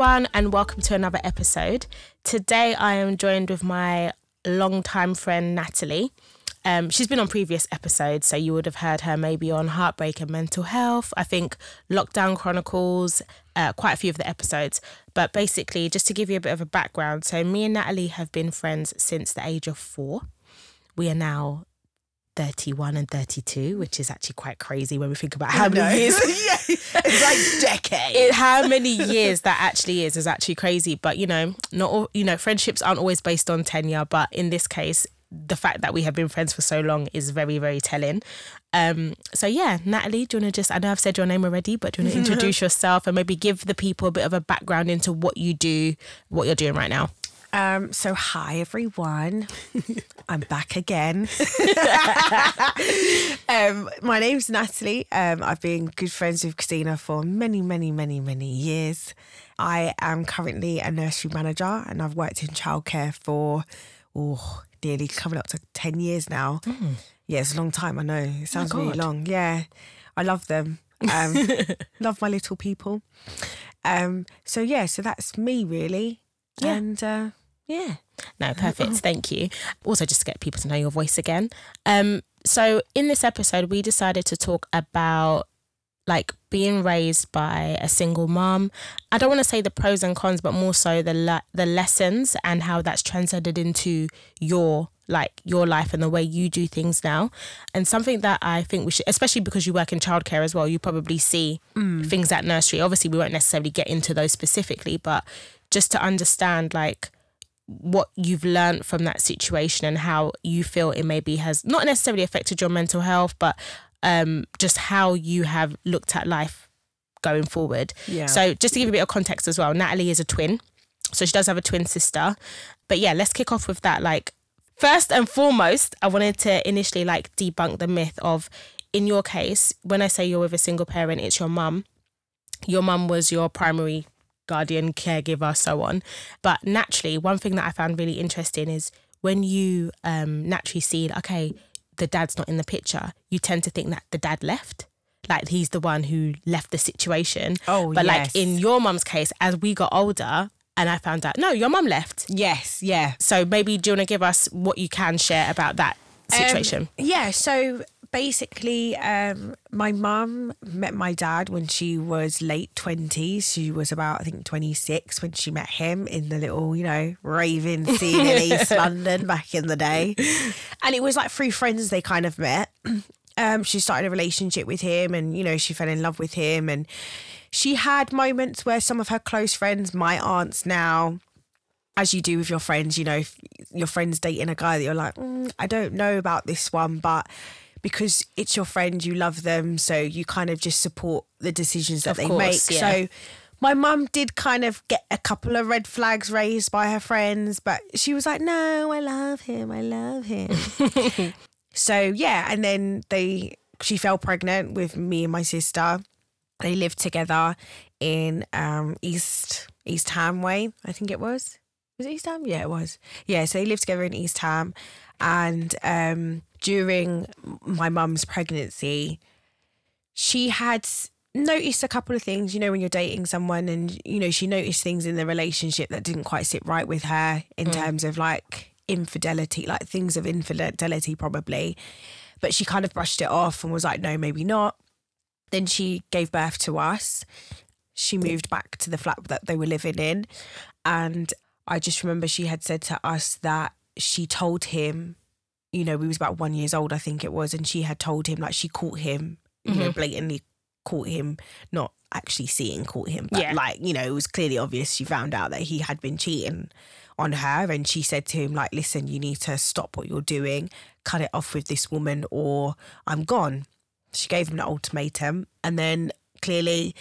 Everyone, and welcome to another episode. Today, I am joined with my longtime friend, Natalie. Um, she's been on previous episodes, so you would have heard her maybe on Heartbreak and Mental Health, I think Lockdown Chronicles, uh, quite a few of the episodes. But basically, just to give you a bit of a background, so me and Natalie have been friends since the age of four. We are now 31 and 32, which is actually quite crazy when we think about how many years. yeah, it's like decades. it, how many years that actually is is actually crazy. But you know, not all, you know, friendships aren't always based on tenure. But in this case, the fact that we have been friends for so long is very, very telling. Um, so yeah, Natalie, do you want to just? I know I've said your name already, but do you want to introduce yourself and maybe give the people a bit of a background into what you do, what you're doing right now? Um, so hi everyone, I'm back again. um, my name's Natalie. Um, I've been good friends with Christina for many, many, many, many years. I am currently a nursery manager, and I've worked in childcare for oh nearly coming up to ten years now. Yeah, it's a long time. I know it sounds really long. Yeah, I love them. Um, love my little people. Um, so yeah, so that's me really. Yeah. And uh, yeah. No, perfect. Thank you. Also, just to get people to know your voice again. Um, so in this episode, we decided to talk about like being raised by a single mom. I don't want to say the pros and cons, but more so the le- the lessons and how that's transcended into your like your life and the way you do things now. And something that I think we should, especially because you work in childcare as well, you probably see things at nursery. Obviously, we won't necessarily get into those specifically, but just to understand like what you've learned from that situation and how you feel it maybe has not necessarily affected your mental health, but um, just how you have looked at life going forward. Yeah. So just to give you a bit of context as well, Natalie is a twin. So she does have a twin sister. But yeah, let's kick off with that. Like, first and foremost, I wanted to initially like debunk the myth of, in your case, when I say you're with a single parent, it's your mum. Your mum was your primary guardian, caregiver, so on. But naturally, one thing that I found really interesting is when you um, naturally see, okay, the dad's not in the picture, you tend to think that the dad left. Like he's the one who left the situation. Oh, but yes. like in your mum's case, as we got older, and I found out, no, your mum left. Yes, yeah. So maybe do you want to give us what you can share about that situation? Um, yeah, so basically, um, my mum met my dad when she was late 20s. She was about, I think, 26 when she met him in the little, you know, raving scene in East London back in the day. And it was like through friends they kind of met. Um, she started a relationship with him and, you know, she fell in love with him. And she had moments where some of her close friends, my aunts now, as you do with your friends, you know, if your friend's dating a guy that you're like, mm, I don't know about this one, but because it's your friend, you love them, so you kind of just support the decisions that Of they course, make. yeah. So my mum did kind of get a couple of red flags raised by her friends, but she was like, No, I love him, I love him. so yeah, and then they she fell pregnant with me and my sister. They lived together in um, East East Ham Way, I think it was. Was it East Ham? Yeah, it was. Yeah, so they lived together in East Ham. And um, during my mum's pregnancy, she had noticed a couple of things, you know, when you're dating someone and, you know, she noticed things in the relationship that didn't quite sit right with her in terms of like infidelity, like things of infidelity, probably. But she kind of brushed it off and was like, no, maybe not. Then she gave birth to us. She moved back to the flat that they were living in. And I just remember she had said to us that she told him, you know, we was about one years old, I think it was, and she had told him like she caught him, you know, mm-hmm. blatantly caught him, not actually seeing caught him, but Yeah. like, you know, it was clearly obvious she found out that he had been cheating on her and she said to him like listen you need to stop what you're doing cut it off with this woman or i'm gone she gave him an ultimatum and then clearly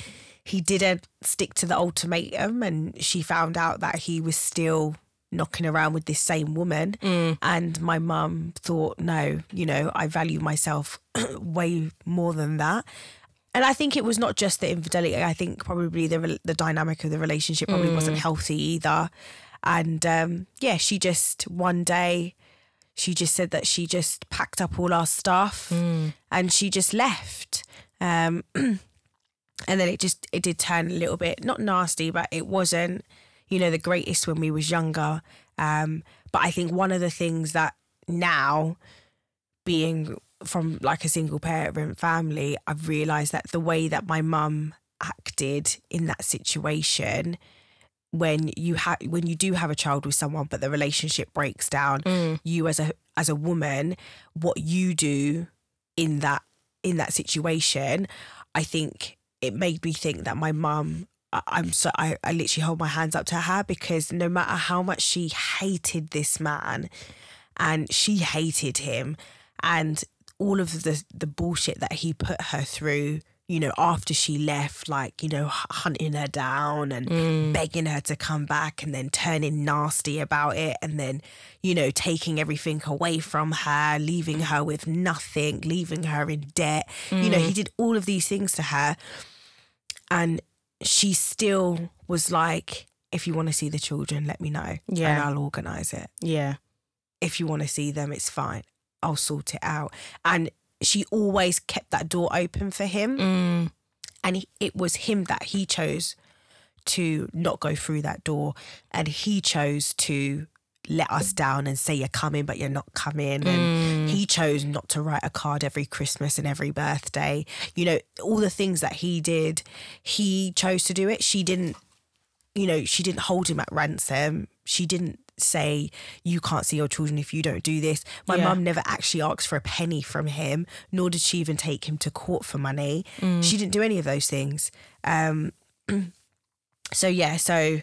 he didn't stick to the ultimatum and she found out that he was still knocking around with this same woman and my mum thought no you know i value myself way more than that and I think it was not just the infidelity. I think probably the the dynamic of the relationship probably wasn't healthy either. And um, yeah, she just one day, she just said that she just packed up all our stuff and she just left. Um, and then it just it did turn a little bit not nasty, but it wasn't you know the greatest when we was younger. Um, but I think one of the things that now being from like a single parent family, I've realised that the way that my mum acted in that situation when you have when you do have a child with someone but the relationship breaks down Mm. you as a as a woman what you do in that in that situation i think it made me think that my mum I'm so I, I literally hold my hands up to her because no matter how much she hated this man and she hated him and all of the the bullshit that he put her through you know after she left like you know hunting her down and mm. begging her to come back and then turning nasty about it and then you know taking everything away from her leaving her with nothing leaving her in debt. You know he mm. did all of these things to her and she still was like if you want to see the children let me know and Yeah. i'll organize it Yeah. if you want to see them, it's fine. I'll sort it out. And she always kept that door open for him. Mm. And he, it was him that he chose to not go through that door. And he chose to let us down and say you're coming, but you're not coming. And he chose not to write a card every Christmas and every birthday. You know, all the things that he did, he chose to do it. She didn't you know, she didn't hold him at ransom. She didn't say, you can't see your children if you don't do this. My Yeah. mum never actually asked for a penny from him, nor did she even take him to court for money. She didn't do any of those things. Um, so, yeah, so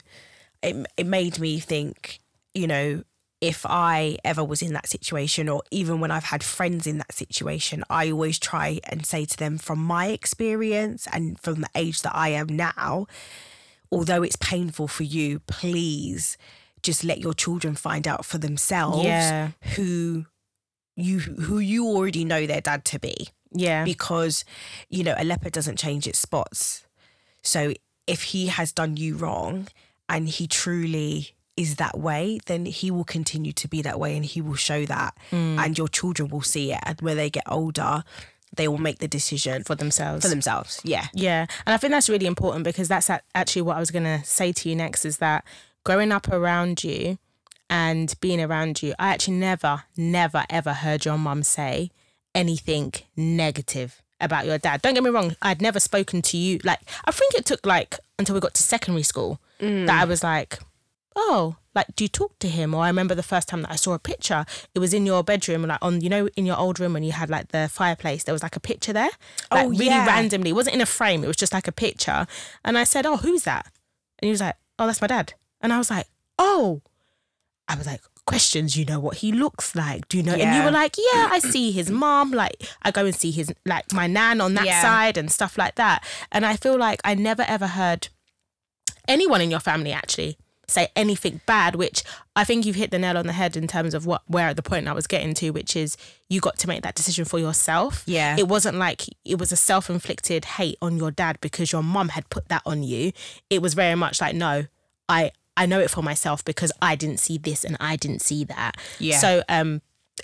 it, it made me think, you know, if I ever was in that situation, or even when I've had friends in that situation, I always try and say to them from my experience and from the age that I am now, although it's painful for you, please just let your children find out for themselves Yeah. who you who you already know their dad to be Yeah. because you know a leopard doesn't change its spots so if he has done you wrong and he truly is that way then he will continue to be that way and he will show that mm. and your children will see it and when they get older they will make the decision for themselves. for themselves yeah Yeah. And I think that's really important because that's actually what I was going to say to you next is that growing up around you and being around you, I actually never, never, ever heard your mum say anything negative about your dad. Don't get me wrong, I'd never spoken to you. Like, I think it took like until we got to secondary school mm. that I was like, oh, like, do you talk to him? Or I remember the first time that I saw a picture, it was in your bedroom, like on, you know, in your old room when you had like the fireplace, there was like a picture there. Oh, like, Oh, really yeah. randomly. It wasn't in a frame, it was just like a picture. And I said, oh, who's that? And he was like, oh, that's my dad. And I was like, oh. I was like, questions, you know what he looks like? Do you know? And you were like, yeah, I see his mom. Like, I go and see his, like, my nan on that Yeah. side and stuff like that. And I feel like I never ever heard anyone in your family actually say anything bad, which I think you've hit the nail on the head in terms of what where at the point I was getting to, which is you got to make that decision for yourself. Yeah. It wasn't like it was a self inflicted hate on your dad because your mum had put that on you. It was very much like, no, I I know it for myself because I didn't see this and I didn't see that. Yeah. So um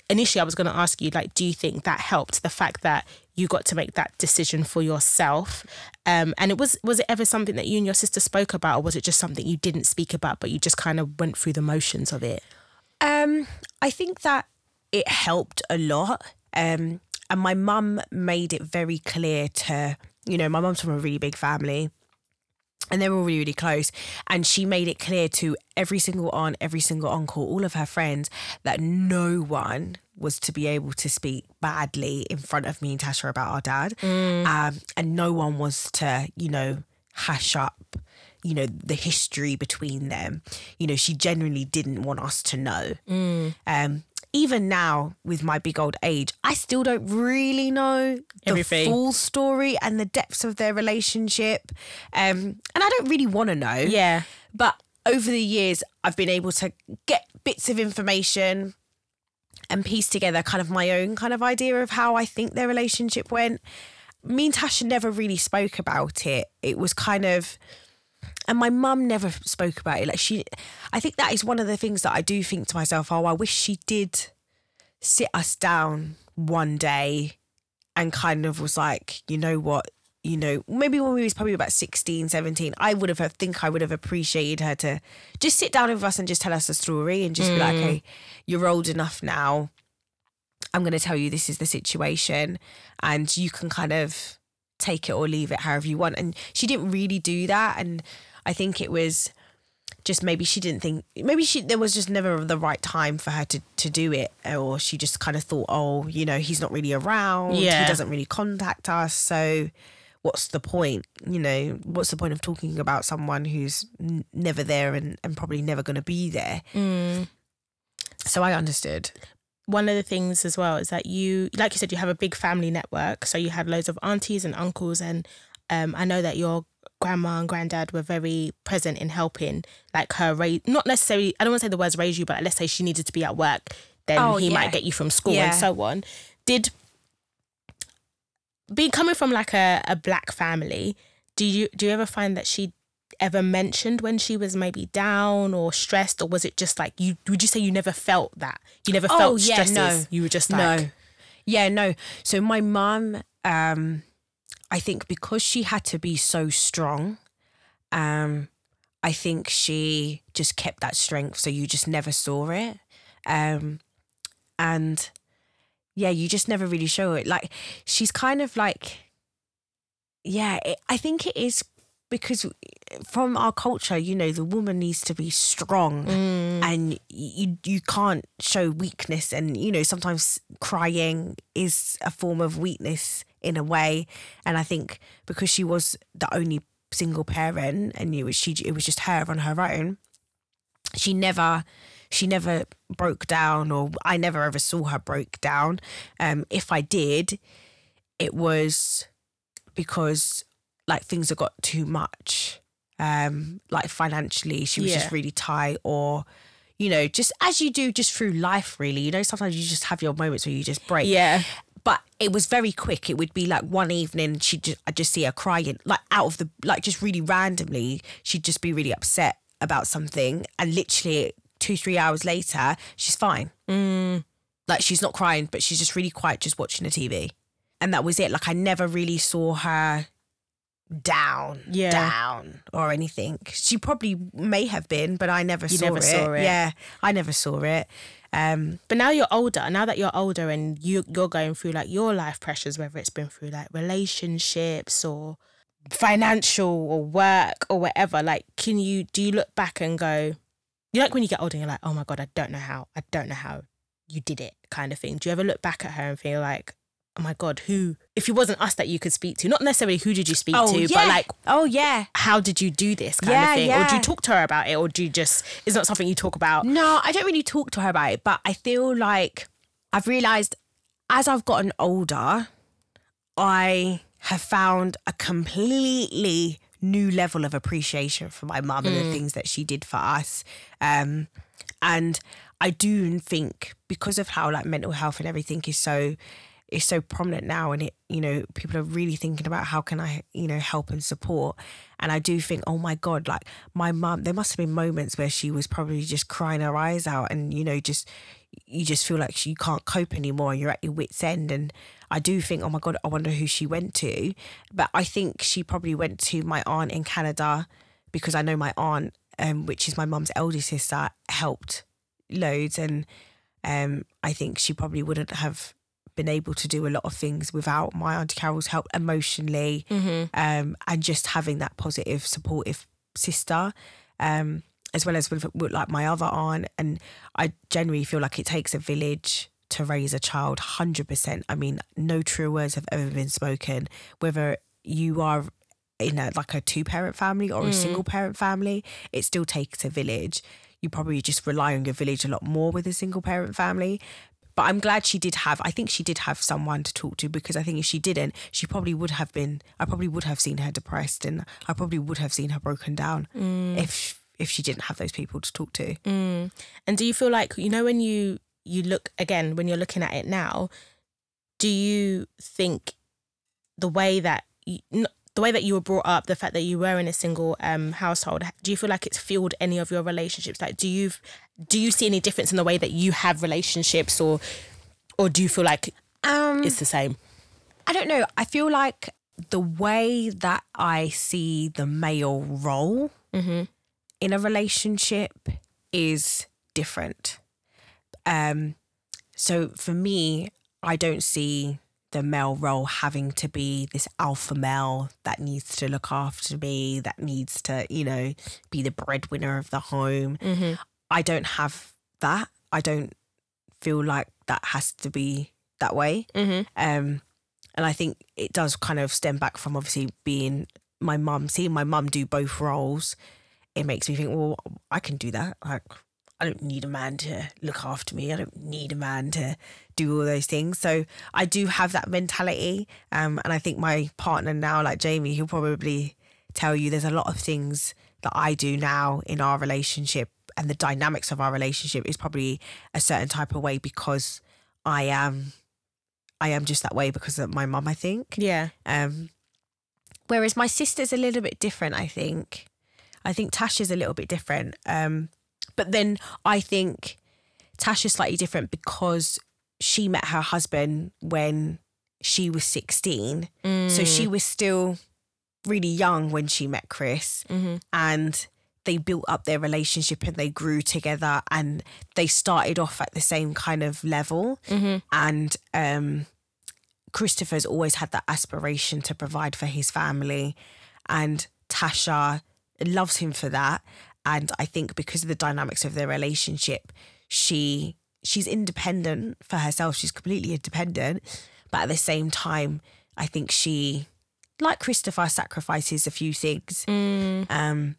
initially I was gonna ask you, like, do you think that helped the fact that you got to make that decision for yourself? Um and it was was it ever something that you and your sister spoke about or was it just something you didn't speak about but you just kind of went through the motions of it? Um, I think that it helped a lot. Um, and my mum made it very clear to, you know, my mum's from a really big family and they were all really, really close. And she made it clear to every single aunt, every single uncle, all of her friends that no one was to be able to speak badly in front of me and Tasha about our dad. Um, and no one was to, you know, hash up, you know, the history between them. You know, she genuinely didn't want us to know. Um, even now, with my big old age, I still don't really know the Everything. full story and the depths of their relationship. Um, and I don't really want to know. Yeah. But over the years, I've been able to get bits of information and piece together kind of my own kind of idea of how I think their relationship went. Me and Tasha never really spoke about it. It was kind of, and my mum never spoke about it. Like she, I think that is one of the things that I do think to myself, oh, I wish she did sit us down one day and kind of was like, you know what, you know, maybe when we was probably about 16, 17, I would have, I think I would have appreciated her to just sit down with us and just tell us a story and just be like, mm. okay, you're old enough now. I'm going to tell you this is the situation and you can kind of take it or leave it however you want. And she didn't really do that. And I think it was just maybe she didn't think maybe she there was just never the right time for her to to do it or she just kind of thought oh you know he's not really around Yeah. he doesn't really contact us so what's the point you know what's the point of talking about someone who's n- never there and, and probably never going to be there so i understood one of the things as well is that you, like you said, you have a big family network. So you had loads of aunties and uncles, and um, I know that your grandma and granddad were very present in helping, like her raise. Not necessarily, I don't want to say the words raise you, but let's say she needed to be at work, then Oh, he yeah. might get you from school Yeah. and so on. Did being coming from like a, a black family, do you do you ever find that she ever mentioned when she was maybe down or stressed, or was it just like you? Would you say you never felt that? You never Oh, felt yeah, stresses. no. You were just like, no yeah no so my mum um i think because she had to be so strong um i think she just kept that strength so you just never saw it um and yeah you just never really show it. Like she's kind of like yeah it, i think it is because from our culture you know the woman needs to be strong mm. and you you can't show weakness and you know sometimes crying is a form of weakness in a way. And i think because she was the only single parent and it was she it was just her on her own she never she never broke down or i never ever saw her break down. Um if i did it was because like things had got too much. Um like financially she was Yeah. just really tight or you know just as you do just through life really. You know sometimes you just have your moments where you just break. Yeah, but it was very quick. It would be like one evening she'd just i just see her crying. Like out of the like just really randomly she'd just be really upset about something. And literally two three hours later she's fine like she's not crying but she's just really quiet just watching the tv and that was it like i never really saw her down Yeah. down or anything she probably may have been but i never, You saw, never it. saw it. yeah i never saw it um But now you're older. Now that you're older and you you're going through like your life pressures, whether it's been through like relationships or financial or work or whatever. Like, can you do you look back and go? You know, like when you get older, and you're like, oh my god, I don't know how, I don't know how you did it, kind of thing. Do you ever look back at her and feel like, oh my god, who? If it wasn't us that you could speak to, not necessarily who did you speak oh to, yeah but like oh yeah how did you do this kind Yeah, of thing? Or do you talk to her about it? Or do you just, it's not something you talk about? No, I don't really talk to her about it, but I feel like I've realized as I've gotten older, I have found a completely new level of appreciation for my mum and the things that she did for us. Um, and I do think because of how like mental health and everything is so is so prominent now and it you know people are really thinking about how can I you know help and support. And I do think oh my god like my mum there must have been moments where she was probably just crying her eyes out and you know just you just feel like you can't cope anymore and you're at your wits end. And I do think oh my god I wonder who she went to. But I think she probably went to my aunt in Canada because I know my aunt um which is my mum's eldest sister helped loads. And um I think she probably wouldn't have been able to do a lot of things without my auntie Carol's help emotionally um and just having that positive supportive sister um as well as with, with like my other aunt. And I generally feel like it takes a village to raise a child 100% I mean no true words have ever been spoken. Whether you are in a like a two parent family or a hmm. single parent family it still takes a village. You probably just rely on your village a lot more with a single parent family. But I'm glad she did have I think she did have someone to talk to because I think if she didn't she probably would have been I probably would have seen her depressed and I probably would have seen her broken down hmm. if if she didn't have those people to talk to. Hmm. And do you feel like you know when you you look again when you're looking at it now, do you think the way that you, the way that you were brought up, the fact that you were in a single um, household, do you feel like it's fueled any of your relationships? Like, do you do you see any difference in the way that you have relationships, or or do you feel like um it's the same? I don't know. I feel like the way that I see the male role Mm-hmm. in a relationship is different. Um, so for me, I don't see the male role having to be this alpha male that needs to look after me, that needs to, you know, be the breadwinner of the home. Mm-hmm. I don't have that. I don't feel like that has to be that way. Mm-hmm. Um, and I think it does kind of stem back from obviously being my mum, seeing my mum do both roles. It makes me think, well, I can do that. Like, I don't need a man to look after me. I don't need a man to do all those things. So I do have that mentality. Um, and I think my partner now, like Jamie, he'll probably tell you there's a lot of things that I do now in our relationship and the dynamics of our relationship is probably a certain type of way because I am I am just that way because of my mum, I think. Yeah. Um, whereas my sister's a little bit different, I think. I think Tasha's a little bit different. Um, but then I think Tasha's slightly different because she met her husband when she was 16. So she was still really young when she met Chris. Mm-hmm. And they built up their relationship and they grew together and they started off at the same kind of level. Mm-hmm. And um, Christopher's always had that aspiration to provide for his family. And Tasha loves him for that. And I think because of the dynamics of their relationship, she she's independent for herself. She's completely independent. But at the same time, I think she, like Christopher, sacrifices a few things. Mm. Um,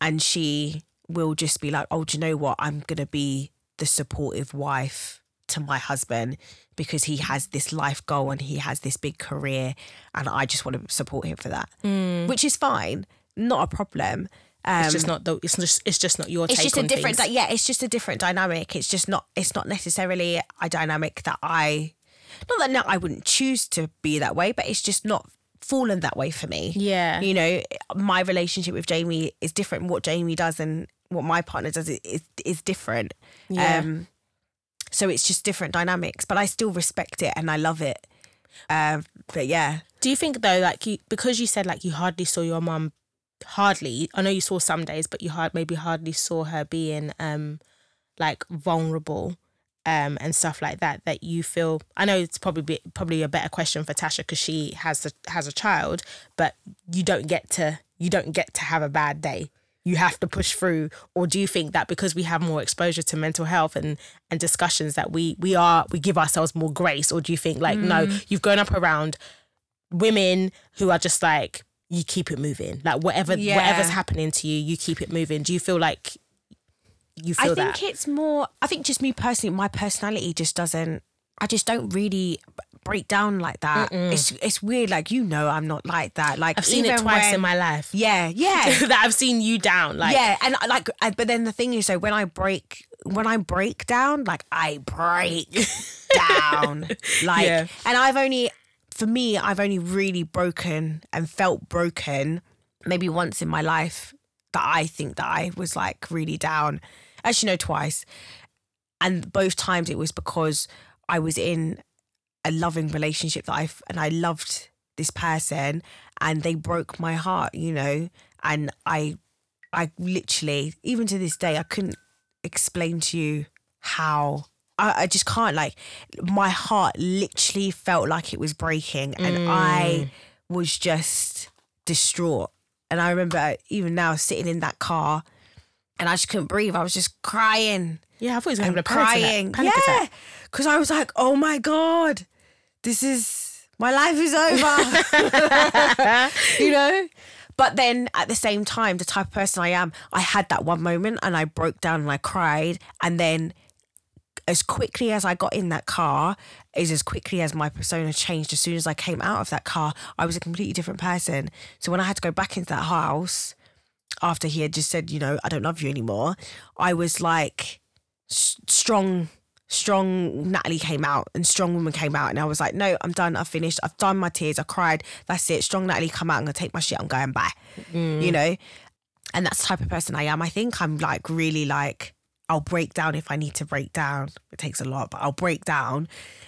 and she will just be like, oh, do you know what? I'm going to be the supportive wife to my husband because he has this life goal and he has this big career. And I just want to support him for that, which is fine. Not a problem. Um, It's just not the. It's just. It's just not your it's just a different di- yeah it's just a different dynamic it's just not it's not necessarily a dynamic that i not that now i wouldn't choose to be that way but it's just not fallen that way for me Yeah. you know my relationship with jamie is different what jamie does and what my partner does is is, is different Yeah. um so it's just different dynamics but i still respect it and i love it um but yeah Do you think though, like you, because you said like you hardly saw your mum, hardly. I know you saw some days, but you hard maybe hardly saw her being um like vulnerable. Um, and stuff like that that you feel I know it's probably be, probably a better question for Tasha because she has a, has a child but you don't get to you don't get to have a bad day you have to push through or do you think that because we have more exposure to mental health and and discussions that we we are we give ourselves more grace or do you think like no Mm. you've grown up around women who are just like you keep it moving like whatever Yeah. whatever's happening to you you keep it moving do you feel like you feel I think that it's more. I think just me personally, my personality just doesn't. I just don't really break down like that. It's it's weird. Like you know, I'm not like that. Like I've seen it twice when- in my life Yeah, yeah, that I've seen you down like yeah. And I- like, I- but then the thing is, though, when I break, when I break down, like I break down, like, Yeah. and I've only, for me, I've only really broken and felt broken maybe once in my life that I think that I was like really down. Actually, no, twice. And both times it was because I was in a loving relationship that I and I loved this person and they broke my heart, you know, and I I literally even to this day I couldn't explain to you how I, I just can't like my heart literally felt like it was breaking and I mm. was just distraught. And I remember even now sitting in that car and I just couldn't breathe. I was just crying yeah I thought you was having a panic crying. attack, panic yeah, because I was like, oh my god, this is my life is over. you know. But then at the same time, the type of person I am, I had that one moment and I broke down and I cried, and then as quickly as I got in that car is as quickly as my persona changed. As soon as I came out of that car, I was a completely different person. So when I had to go back into that house after he had just said, you know, I don't love you anymore, I was like s- strong strong Natalie came out and strong woman came out and I was like, no, I'm done. I've finished. I've done my tears. I cried. That's it. Strong Natalie come out. I'm gonna take my shit. I'm going bye. Mm. You know? And that's the type of person I am. I think I'm like really like I'll break down if I need to break down. It takes a lot, but I'll break down.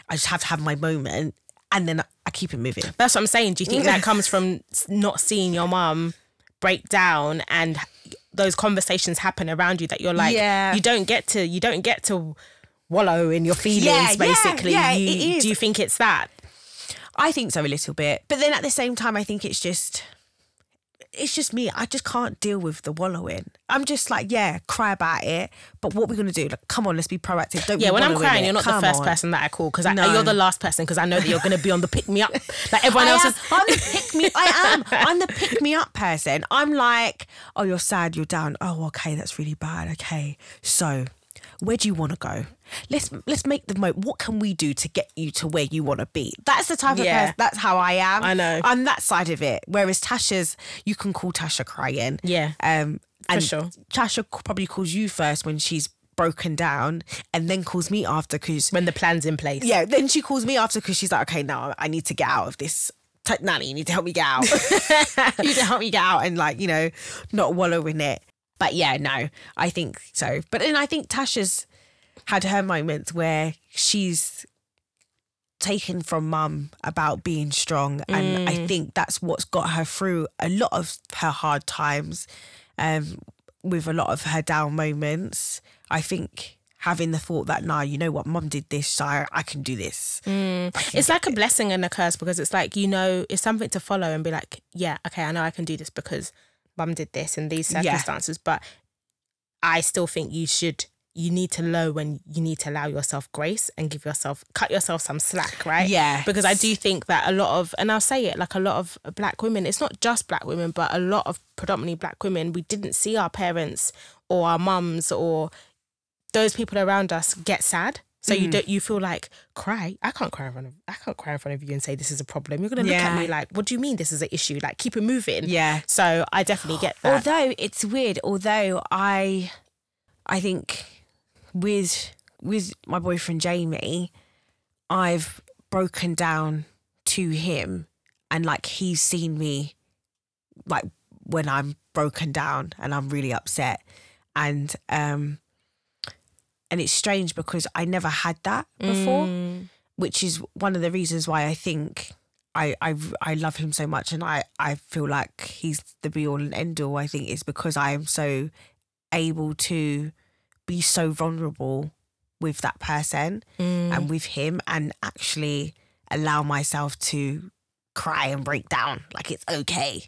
I just have to have my moment and then I keep it moving. That's what I'm saying. Do you think that comes from not seeing your mum break down and those conversations happen around you that you're like, Yeah. you don't get to, you don't get to wallow in your feelings. Yeah, basically, yeah, you, do you think it's that? I think so a little bit, but then at the same time, I think it's just, it's just me. I just can't deal with the wallowing. I'm just like, yeah, cry about it, but what we're gonna do? Like, come on, let's be proactive. Don't Yeah, when I'm crying, you're not Come the first on. person that I call because No. you're the last person because I know that you're going to be on the pick me up. Like everyone I else am, is. I'm the pick me. I am. I'm the pick me up person. I'm like, oh, you're sad, you're down. Oh, okay, that's really bad. Okay, so where do you want to go? Let's let's make the mo. What can we do to get you to where you want to be? That's the type of person. That's how I am. I know. I'm that side of it. Whereas Tasha's, you can call Tasha crying. Yeah. Um, and sure. Tasha probably calls you first when she's broken down, and then calls me after because When the plan's in place. yeah, then she calls me after because she's like, okay, now I need to get out of this. T- Nanny, you need to help me get out. you need to help me get out and like, you know, not wallow in it. But yeah, no, I think so. But then I think Tasha's had her moments where she's taken from mum about being strong. And I think that's what's got her through a lot of her hard times um, with a lot of her down moments. I think having the thought that, nah, you know what, mum did this, so I, I can do this. It's like a blessing and a curse because it's like, you know, it's something to follow and be like, yeah, okay, I know I can do this because mum did this in these Yeah. circumstances. But I still think you should, you need to know when you need to allow yourself grace and give yourself, cut yourself some slack, right? Yeah. Because I do think that a lot of, and I'll say it, like a lot of black women, it's not just black women, but a lot of predominantly black women, we didn't see our parents or our mums or those people around us get sad. So Mm. you don't you feel like cry. I can't cry in front of I can't cry in front of you and say this is a problem. You're gonna look at me like, what do you mean this is an issue? Like keep it moving. Yeah. So I definitely get that. Although it's weird, although I, I think with with my boyfriend Jamie, I've broken down to him, and like he's seen me, like when I'm broken down and I'm really upset, and um, and it's strange because I never had that before Mm. which is one of the reasons why I think I I, I love him so much and I, I feel like he's the be all and end all. I think is because I am so able to be so vulnerable with that person and with him and actually allow myself to cry and break down like it's okay.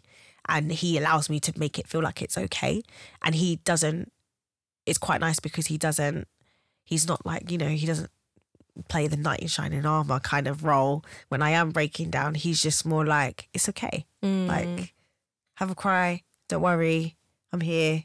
And he allows me to make it feel like it's okay. And he doesn't it's quite nice because he doesn't he's not like you know he doesn't play the knight in shining armor kind of role. When i am breaking down he's just more like it's okay. Mm. like have a cry. Don't worry. I'm here.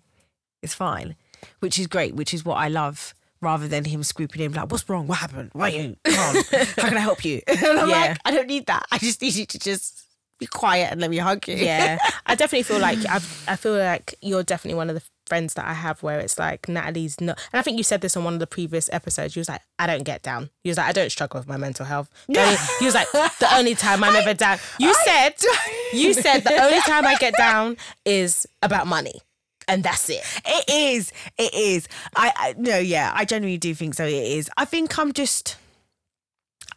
It's fine which is great which is what i love rather than him scooping in like what's wrong what happened why are you come on how can i help you and i'm Yeah. like i don't need that i just need you to just be quiet and let me hug you yeah. I definitely feel like I've, I feel like you're definitely one of the friends that I have where it's like Natalie's not and I think you said this on one of the previous episodes. You was like, I don't get down. You was like, I don't struggle with my mental health. Only- he was like, the only time I'm ever down. You said you said the only time I get down is about money. And that's it. It is. It is. I, I no, yeah, I genuinely do think so. It is. I think I'm just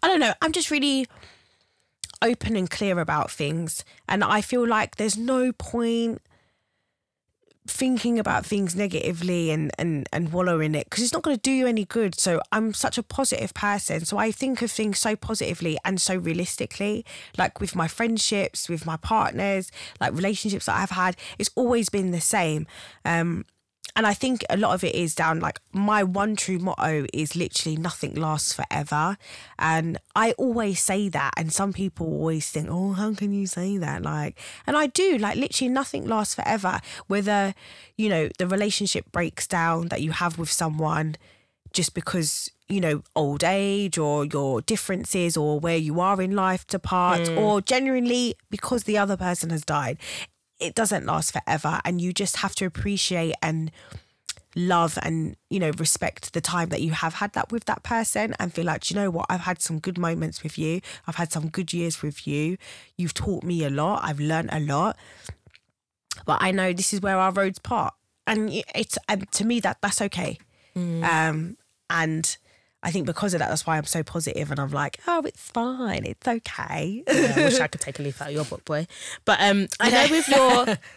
I don't know, I'm just really open and clear about things. And I feel like there's no point thinking about things negatively and and and wallowing it because it's not going to do you any good. So i'm such a positive person. So i think of things so positively and so realistically like with my friendships with my partners like relationships that i've had it's always been the same. Um and I think a lot of it is down like my one true motto is literally nothing lasts forever. And I always say that. And some people always think, oh, how can you say that? Like, and I do, like, literally nothing lasts forever. Whether, you know, the relationship breaks down that you have with someone just because, you know, old age or your differences or where you are in life to depart mm. or genuinely because the other person has died it doesn't last forever and you just have to appreciate and love and you know respect the time that you have had that with that person and feel like you know what? I've had some good moments with you. I've had some good years with you. You've taught me a lot. I've learned a lot. But i know this is where our roads part. And it's and to me that that's okay. Um and I think because of that, that's why I'm so positive and I'm like, oh, it's fine, it's okay. Yeah, I wish I could take a leaf out of your book, boy. But um, I know with your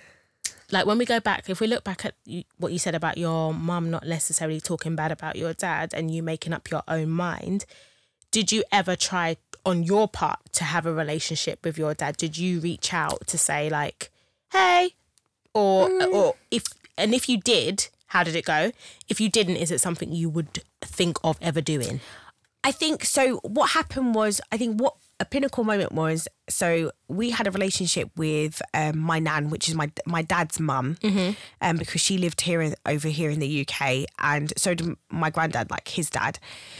like when we go back, if we look back at you, what you said about your mum not necessarily talking bad about your dad and you making up your own mind, did you ever try on your part to have a relationship with your dad? Did you reach out to say like, "Hey," or or if and if you did, how did it go? If you didn't, is it something you would think of ever doing? I think so. What happened was, I think what a pinnacle moment was. So we had a relationship with um, my nan, which is my my dad's mum, um, because she lived here in, over here in the UK, and so did my granddad, like his dad.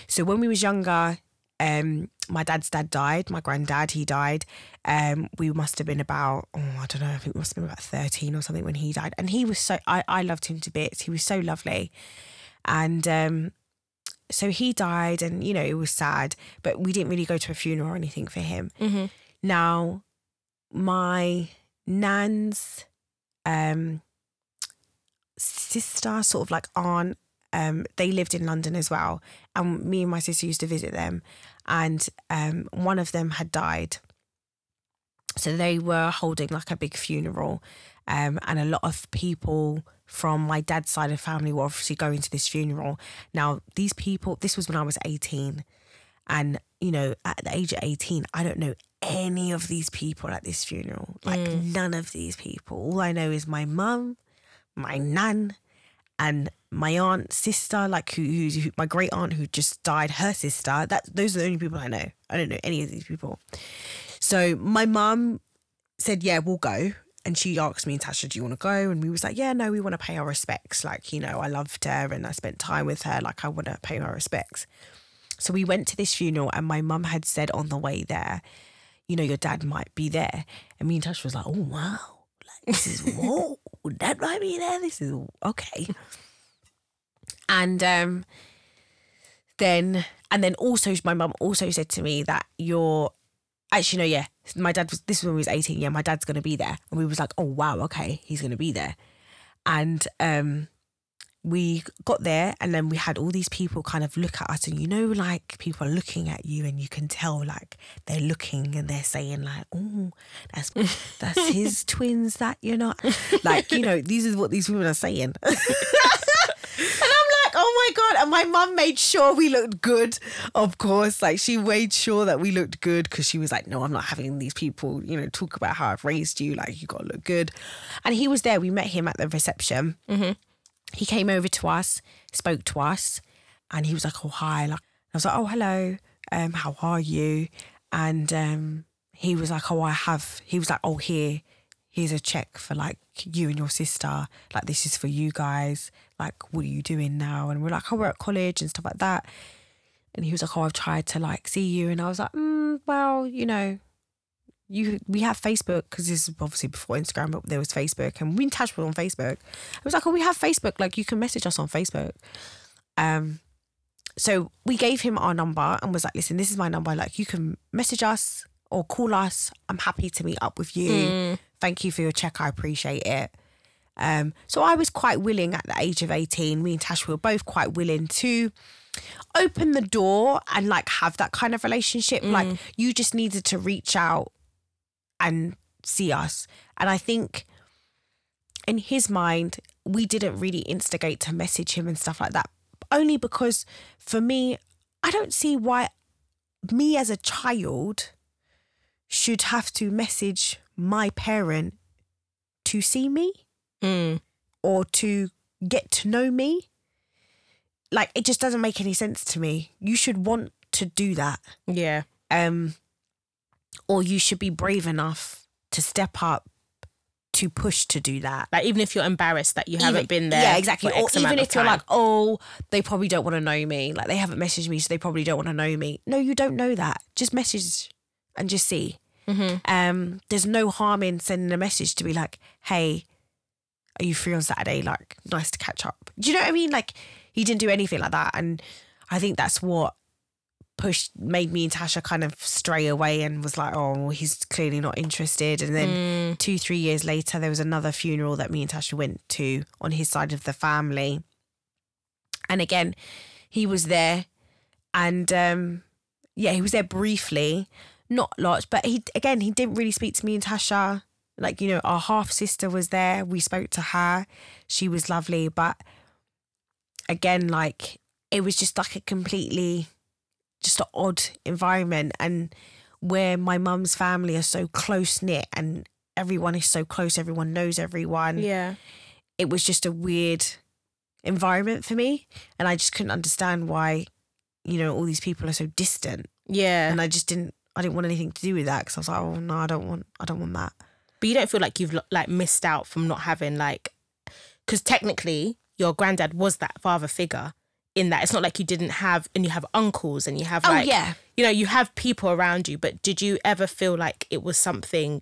So when we was younger, um, my dad's dad died. My granddad, he died. Um, we must have been about, oh, I don't know, I think we must have been about thirteen or something when he died. And he was so, I, I loved him to bits. He was so lovely, and um, so he died and you know it was sad but we didn't really go to a funeral or anything for him now my nan's um sister sort of like aunt um they lived in london as well and me and my sister used to visit them and um one of them had died. So they were holding like a big funeral um and a lot of people from my dad's side of family were obviously going to this funeral. Now these people this was when i was 18 and you know at the age of 18 i don't know any of these people at this funeral. Like none of these people. All i know is my mum my nan and my aunt sister like who, who's who, my great aunt who just died her sister that those are the only people i know. I don't know any of these people. So my mum said yeah we'll go. And she asked me and tasha do you want to go? And we was like yeah no we want to pay our respects. Like you know i loved her and i spent time with her. Like i want to pay my respects. So we went to this funeral and my mum had said on the way there you know your dad might be there. And me and tasha was like oh wow. Like this is whoa dad might be there this is okay. And um then and then also my mum also said to me that your actually no yeah my dad was this when we was 18 yeah my dad's gonna be there. And we was like oh wow okay he's gonna be there. And um we got there and then we had all these people kind of look at us and you know like people are looking at you and you can tell like they're looking and they're saying like oh that's that's his twins that you're not like you know these is what these women are saying and I'm like, oh my God. And my mum made sure we looked good, of course. Like, she made sure that we looked good because she was like, no, I'm not having these people, you know, talk about how I've raised you. Like, you got to look good. And he was there. We met him at the reception. Mm-hmm. He came over to us, spoke to us, and he was like, oh, hi. Like, I was like, oh, hello. Um, how are you? And um, he was like, oh, I have, he was like, oh, here, here's a check for like you and your sister. Like, this is for you guys. Like, what are you doing now? And we're like, oh, we're at college and stuff like that. And he was like, oh, I've tried to like see you. And I was like, mm, well, you know, you we have Facebook because this is obviously before Instagram, but there was Facebook and we in touch with on Facebook. I was like, oh, we have Facebook. Like, you can message us on Facebook. Um, so we gave him our number and was like, listen, this is my number. Like, you can message us or call us. I'm happy to meet up with you. Thank you for your check. I appreciate it. Um, so I was quite willing at the age of 18. Me and Tash were both quite willing to open the door and like have that kind of relationship. Like you just needed to reach out and see us. And I think in his mind, we didn't really instigate to message him and stuff like that. Only because for me, I don't see why me as a child should have to message my parent to see me Mm. or to get to know me. Like it just doesn't make any sense to me. You should want to do that. Yeah. Um or you should be brave enough to step up to push to do that. Like even if you're embarrassed that you haven't been there. Yeah, exactly. Or even if you're like, oh, they probably don't want to know me. Like they haven't messaged me, so they probably don't want to know me. No, you don't know that. Just message and just see. Mm-hmm. Um, there's no harm in sending a message to be like, hey, are you free on Saturday? Like, nice to catch up. Do you know what I mean? Like, he didn't do anything like that. And I think that's what pushed made me and Tasha kind of stray away and was like, oh, he's clearly not interested. And then two, three years later, there was another funeral that me and Tasha went to on his side of the family. And again, he was there and um, yeah, he was there briefly, not lots, but he again he didn't really speak to me and Tasha. Like you know, our half sister was there. We spoke to her. She was lovely, but again, like it was just like a completely just an odd environment and where my mum's family are so close knit and everyone is so close, everyone knows everyone. Yeah. It was just a weird environment for me. And I just couldn't understand why, you know, all these people are so distant. Yeah. And I just didn't I didn't want anything to do with that because I was like, oh no, I don't want I don't want that. but you don't feel like you've like missed out from not having like because technically your granddad was that father figure in that it's not like you didn't have and you have uncles and you have Oh, yeah. you know you have people around you but did you ever feel like it was something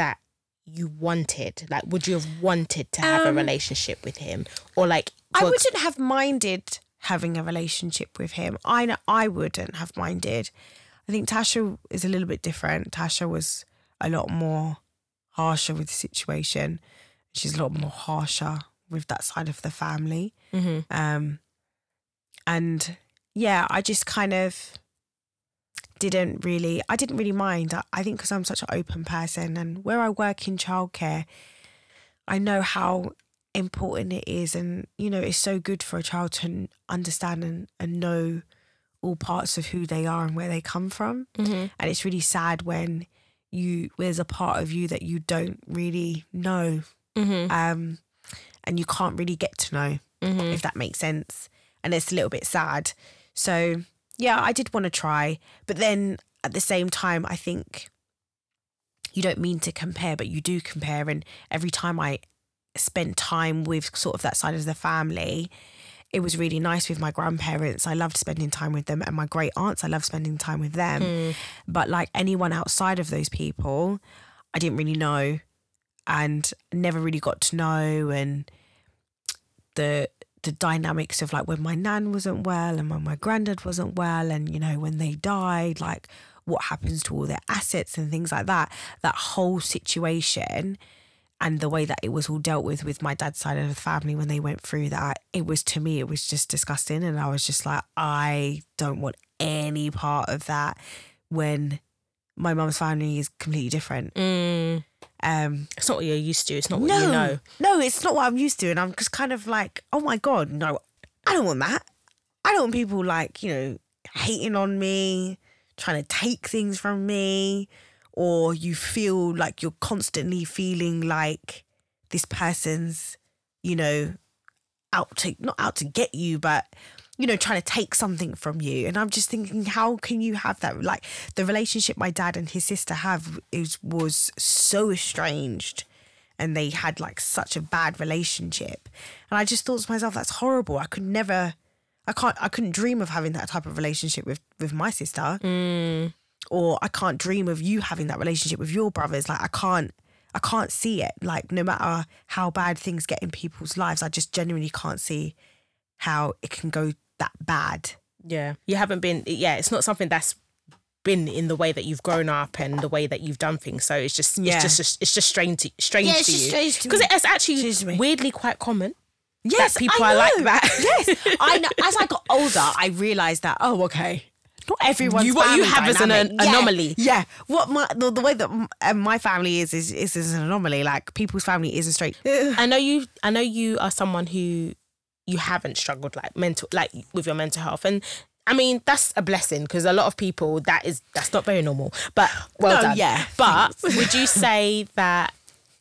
that you wanted like would you have wanted to have a Um, relationship with him or like I wouldn't have minded having a relationship with him. I know I wouldn't have minded. I think Tasha is a little bit different. Tasha was a lot more harsher with the situation. She's a lot more harsher with that side of the family. Mhm. Um, and yeah, I just kind of didn't really, I didn't really mind. I, I think because I'm such an open person and where I work in childcare, I know how important it is. And, you know, it's so good for a child to understand and, and know all parts of who they are and where they come from. Mhm. And it's really sad when you, there's a part of you that you don't really know Mhm. um, and you can't really get to know Mhm. if that makes sense. And it's a little bit sad. So yeah, I did want to try, but then at the same time, I think you don't mean to compare, but you do compare. And every time I spent time with sort of that side of the family, it was really nice with my grandparents. I loved spending time with them, and my great aunts. I loved spending time with them. Hmm. But like anyone outside of those people, I didn't really know, and never really got to know. And the the dynamics of like when my nan wasn't well and when my granddad wasn't well, and you know when they died, like what happens to all their assets and things like that. That whole situation and the way that it was all dealt with with my dad's side of the family when they went through that it was to me it was just disgusting and i was just like i don't want any part of that when my mum's family is completely different Mm. Um it's not what you're used to it's not what no you know. no it's not what i'm used to and i'm just kind of like oh my god no i don't want that. I don't want people like you know hating on me trying to take things from me or you feel like you're constantly feeling like this person's you know out to not out to get you but you know trying to take something from you. And i'm just thinking how can you have that? Like the relationship my dad and his sister have is was so estranged and they had like such a bad relationship. And i just thought to myself that's horrible. I could never i can't i couldn't dream of having that type of relationship with with my sister. Mm. Or i can't dream of you having that relationship with your brothers. Like i can't i can't see it. Like no matter how bad things get in people's lives i just genuinely can't see how it can go that bad Yeah. You haven't been, yeah, it's not something that's been in the way that you've grown up and the way that you've done things. So it's just, Yeah. it's just, it's just strange to, strange Yeah, it's to just you. strange to Because me. it's actually Strange to me. weirdly quite common. yes people I are like that. yes i know as i got older i realized that oh okay not everyone. You- what you have is an an- Yeah, anomaly. Yeah, what my the, the way that my family is is is, is an anomaly. Like people's family is a straight. I know you, I know you are someone who you haven't struggled like mental, like with your mental health. And I mean, that's a blessing because a lot of people that is, that's not very normal, but well No, done. yeah, But would you say that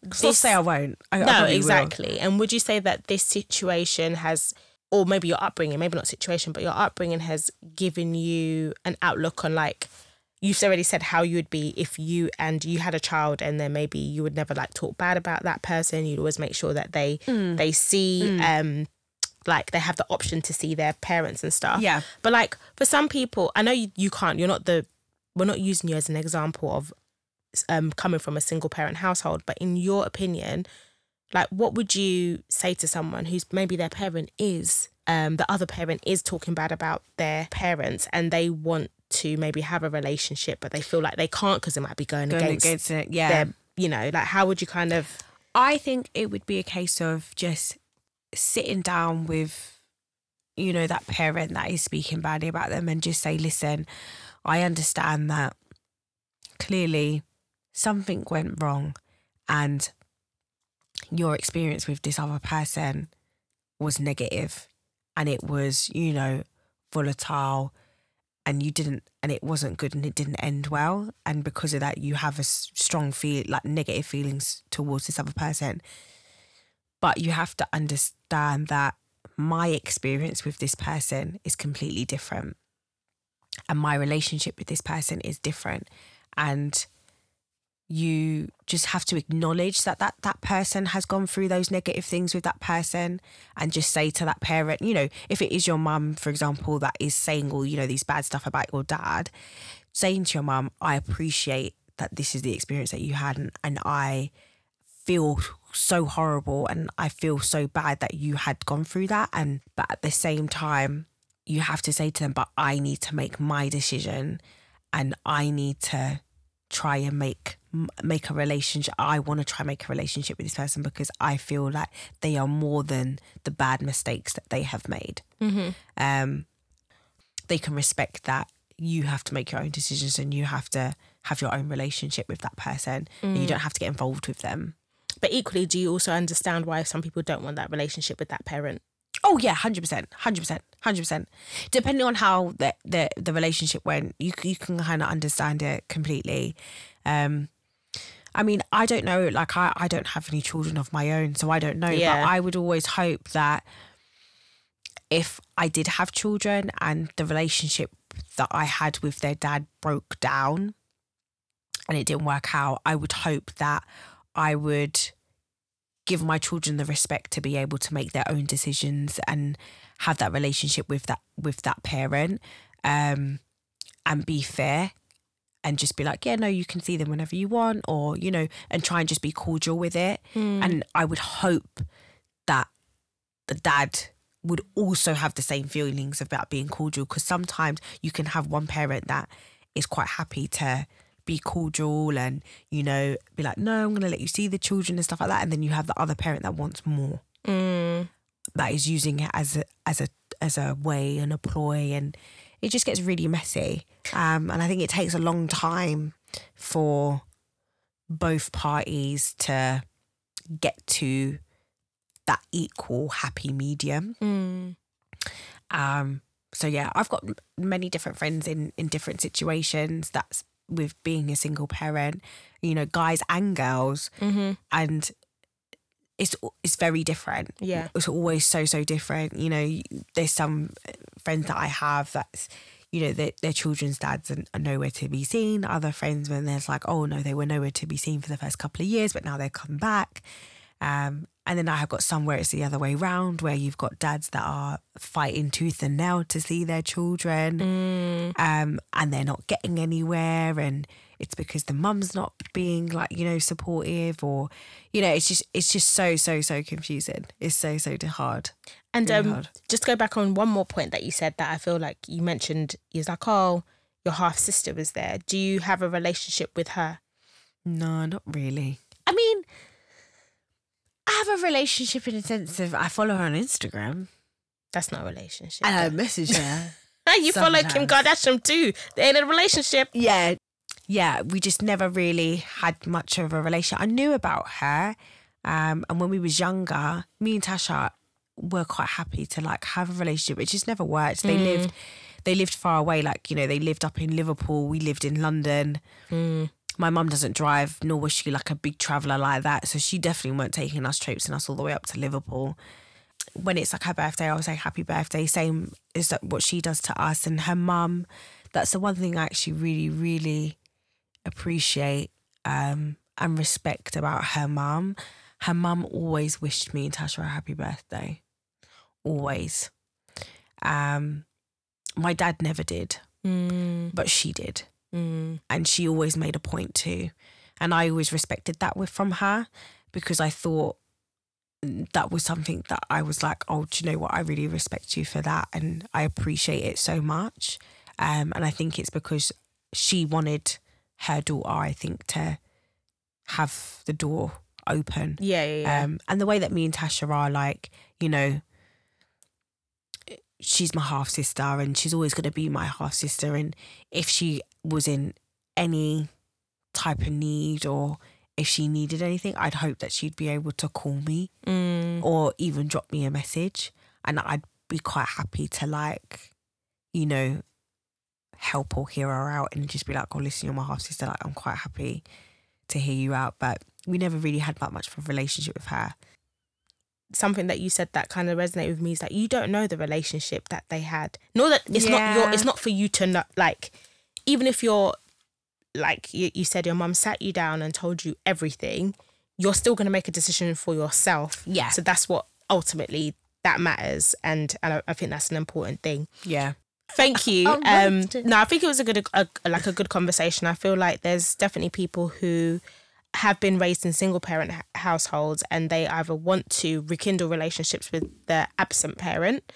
Not this say I won't. I, I no will. exactly and would you say that this situation has or maybe your upbringing maybe not situation but your upbringing has given you an outlook on like you've already said how you would be if you and you had a child and then maybe you would never like talk bad about that person you'd always make sure that they Mm. they see um like they have the option to see their parents and stuff Yeah. but like for some people i know you, you can't you're not the we're not using you as an example of um coming from a single parent household but in your opinion like what would you say to someone who's maybe their parent is um the other parent is talking bad about their parents and they want to maybe have a relationship but they feel like they can't because it might be going, Going against, against it. Yeah. their you know like how would you kind of I think it would be a case of just sitting down with you know, that parent that is speaking badly about them and just say, listen, I understand that clearly something went wrong and your experience with this other person was negative and it was, you know, volatile and you didn't and it wasn't good and it didn't end well. And because of that you have a strong feel like negative feelings towards this other person. But you have to understand that my experience with this person is completely different. And my relationship with this person is different. And you just have to acknowledge that that that person has gone through those negative things with that person and just say to that parent you know if it is your mum for example that is saying all you know these bad stuff about your dad saying to your mum i appreciate that this is the experience that you had and, and i feel so horrible and i feel so bad that you had gone through that. And but at the same time you have to say to them but i need to make my decision and i need to try and make make a relationship. I want to try and make a relationship with this person because i feel like they are more than the bad mistakes that they have made. Um they can respect that. You have to make your own decisions and you have to have your own relationship with that person and you don't have to get involved with them But equally, do you also understand why some people don't want that relationship with that parent? Oh yeah, hundred percent, hundred percent, hundred percent. Depending on how the the the relationship went, you you can kind of understand it completely. Um, I mean, I don't know. Like, I I don't have any children of my own, so I don't know. Yeah. But I would always hope that if I did have children and the relationship that I had with their dad broke down and it didn't work out, I would hope that I would give my children the respect to be able to make their own decisions and have that relationship with that with that parent um and be fair and just be like yeah no you can see them whenever you want or you know and try and just be cordial with it. And i would hope that the dad would also have the same feelings about being cordial because sometimes you can have one parent that is quite happy to be cordial and you know be like no i'm going to let you see the children and stuff like that. And then you have the other parent that wants more. Mm. that is using it as a as a as a way and a ploy and it just gets really messy. Um and i think it takes a long time for both parties to get to that equal happy medium. Mm. um so yeah i've got many different friends in in different situations. That's with being a single parent you know guys and girls Mm-hmm. and it's it's very different Yeah. it's always so so different you know there's some friends that i have that's you know their, their children's dads are are nowhere to be seen other friends when there's like oh no they were nowhere to be seen for the first couple of years but now they've come back um and then I have got some where it's the other way round, where you've got dads that are fighting tooth and nail to see their children, Mm. um, and they're not getting anywhere, and it's because the mum's not being like you know supportive, or you know, it's just it's just so so so confusing. It's so so hard. And Really um, hard. just go back on one more point that you said that I feel like you mentioned. Is like, oh, your half sister was there. Do you have a relationship with her? No, not really. I mean, I have a relationship in a sense of I follow her on Instagram That's not a relationship. and I message her. you follow Kim sometimes. Kardashian too. They're in a relationship. yeah yeah we just never really had much of a relationship. i knew about her um and when we was younger me and tasha were quite happy to like have a relationship it just never worked they lived they lived far away like you know they lived up in liverpool we lived in london my mum doesn't drive nor was she like a big traveller like that so she definitely weren't taking us trips and us all the way up to liverpool when it's like her birthday, I will say happy birthday. Same is that what she does to us and her mum. That's the one thing I actually really, really appreciate um, and respect about her mum. Her mum always wished me and Tasha a happy birthday. Always. Um, my dad never did, Mm, but she did mm, and she always made a point to. And i always respected that with from her because i thought that was something that i was like oh do you know what? I really respect you for that and i appreciate it so much. Um, and i think it's because she wanted her daughter i think to have the door open. Yeah, yeah, yeah. um, and the way that me and Tasha are like, you know, she's my half sister and she's always going to be my half sister. And if she was in any type of need or if she needed anything, I'd hope that she'd be able to call me Mm. or even drop me a message. And I'd be quite happy to, like, you know, help or hear her out and just be like, oh, listen, you're my half sister. Like, I'm quite happy to hear you out. But we never really had that much of a relationship with her. something that you said that kind of resonated with me is that you don't know the relationship that they had. Nor that it's not your it's not for you to know like even if you're like you, you said your mum sat you down and told you everything, you're still gonna make a decision for yourself. Yeah. So that's what ultimately that matters and, and I, I think that's an important thing. Yeah. Thank you. Oh, no, Um, no, I think it was a good, a, like a good conversation. I feel like there's definitely people who have been raised in single parent h- households and they either want to rekindle relationships with their absent parent,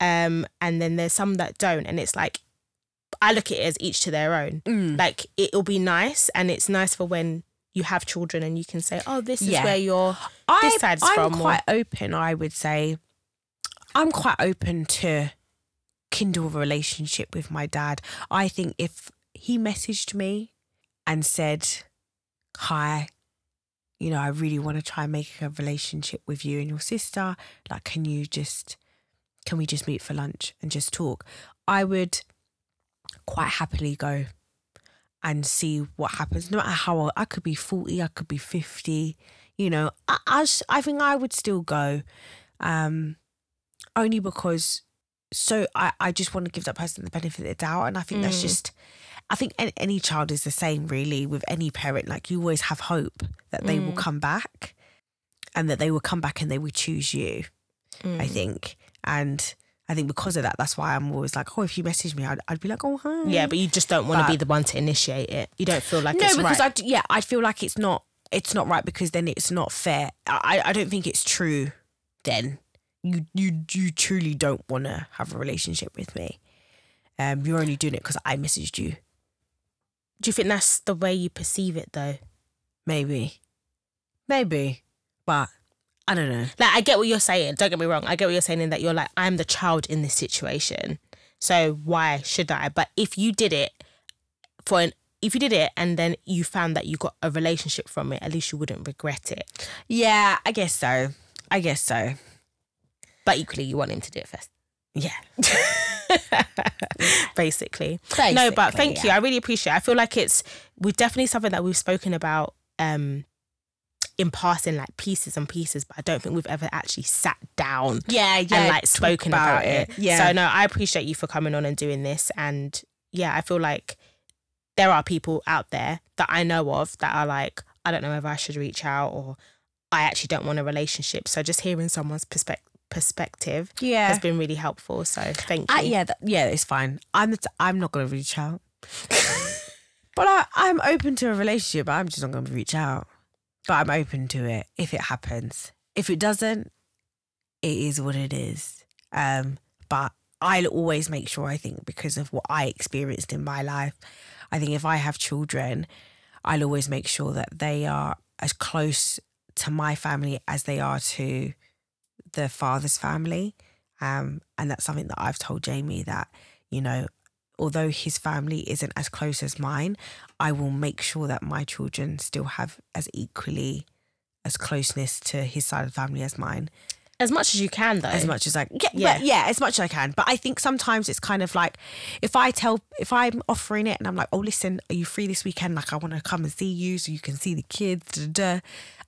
um, and then there's some that don't. And it's like, I look at it as each to their own. Mm. Like it'll be nice, and it's nice for when you have children and you can say, "Oh, this is Yeah. where you're." I, this side's I'm from, or- quite open, I would say. I'm quite open to kindle a relationship with my dad. I think if he messaged me and said, Hi, you know, I really want to try and make a relationship with you and your sister. Like, can you just, can we just meet for lunch and just talk? I would quite happily go and see what happens. No matter how old, I could be 40, I could be 50 you know, i think I would still go, um, only because so I, I just want to give that person the benefit of the doubt. And I think that's Mm. just, I think any, any child is the same really with any parent. Like you always have hope that they will Mm. come back and that they will come back and they will choose you, I Mm. think. And I think because of that, that's why I'm always like, oh, if you message me, I'd, I'd be like, oh, hi. Yeah, but you just don't want to be the one to initiate it. You don't feel like no, it's because right. I yeah, I feel like it's not it's not right because then it's not fair. I I don't think it's true. Then you you you truly don't want to have a relationship with me. Um, you're only doing it because I messaged you. Do you think that's the way you perceive it though? Maybe, maybe, but I don't know. Like I get what you're saying. Don't get me wrong. I get what you're saying in that you're like, I'm the child in this situation. So why should I? But if you did it for an if you did it and then you found that you got a relationship from it, at least you wouldn't regret it. Yeah, I guess so. I guess so. But equally you want him to do it first. Yeah. Basically. no, but thank yeah. you. I really appreciate it. I feel like it's we definitely something that we've spoken about um in passing like pieces and pieces, but I don't think we've ever actually sat down Yeah, yeah. and like spoken about, it. Yeah. So no, I appreciate you for coming on and doing this. And yeah, I feel like there are people out there that I know of that are like, I don't know if I should reach out or I actually don't want a relationship. So just hearing someone's perspec- perspective yeah. has been really helpful. So thank you. I, yeah, that, yeah, it's fine. I'm the t- I'm not gonna reach out, but I, I'm open to a relationship. But I'm just not gonna reach out, but I'm open to it if it happens. If it doesn't, it is what it is. Um, but I'll always make sure. I think because of what I experienced in my life, I think if I have children, I'll always make sure that they are as close to my family as they are to the father's family. Um, and that's something that I've told Jamie that, you know, although his family isn't as close as mine, I will make sure that my children still have as equally as closeness to his side of the family as mine. as much as you can, though. As much as I yeah, Yeah. Yeah, as much as I can. But I think sometimes it's kind of like if I tell if I'm offering it and I'm like, oh listen, are you free this weekend? Like I want to come and see you so you can see the kids. Da, da, da.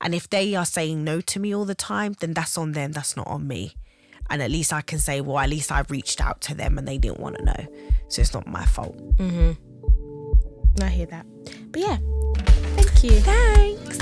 And if they are saying no to me all the time, then that's on them. That's not on me. And at least I can say, well, at least I reached out to them and they didn't want to know. So it's not my fault. Mm-hmm. I hear that. But yeah, thank you. Thanks.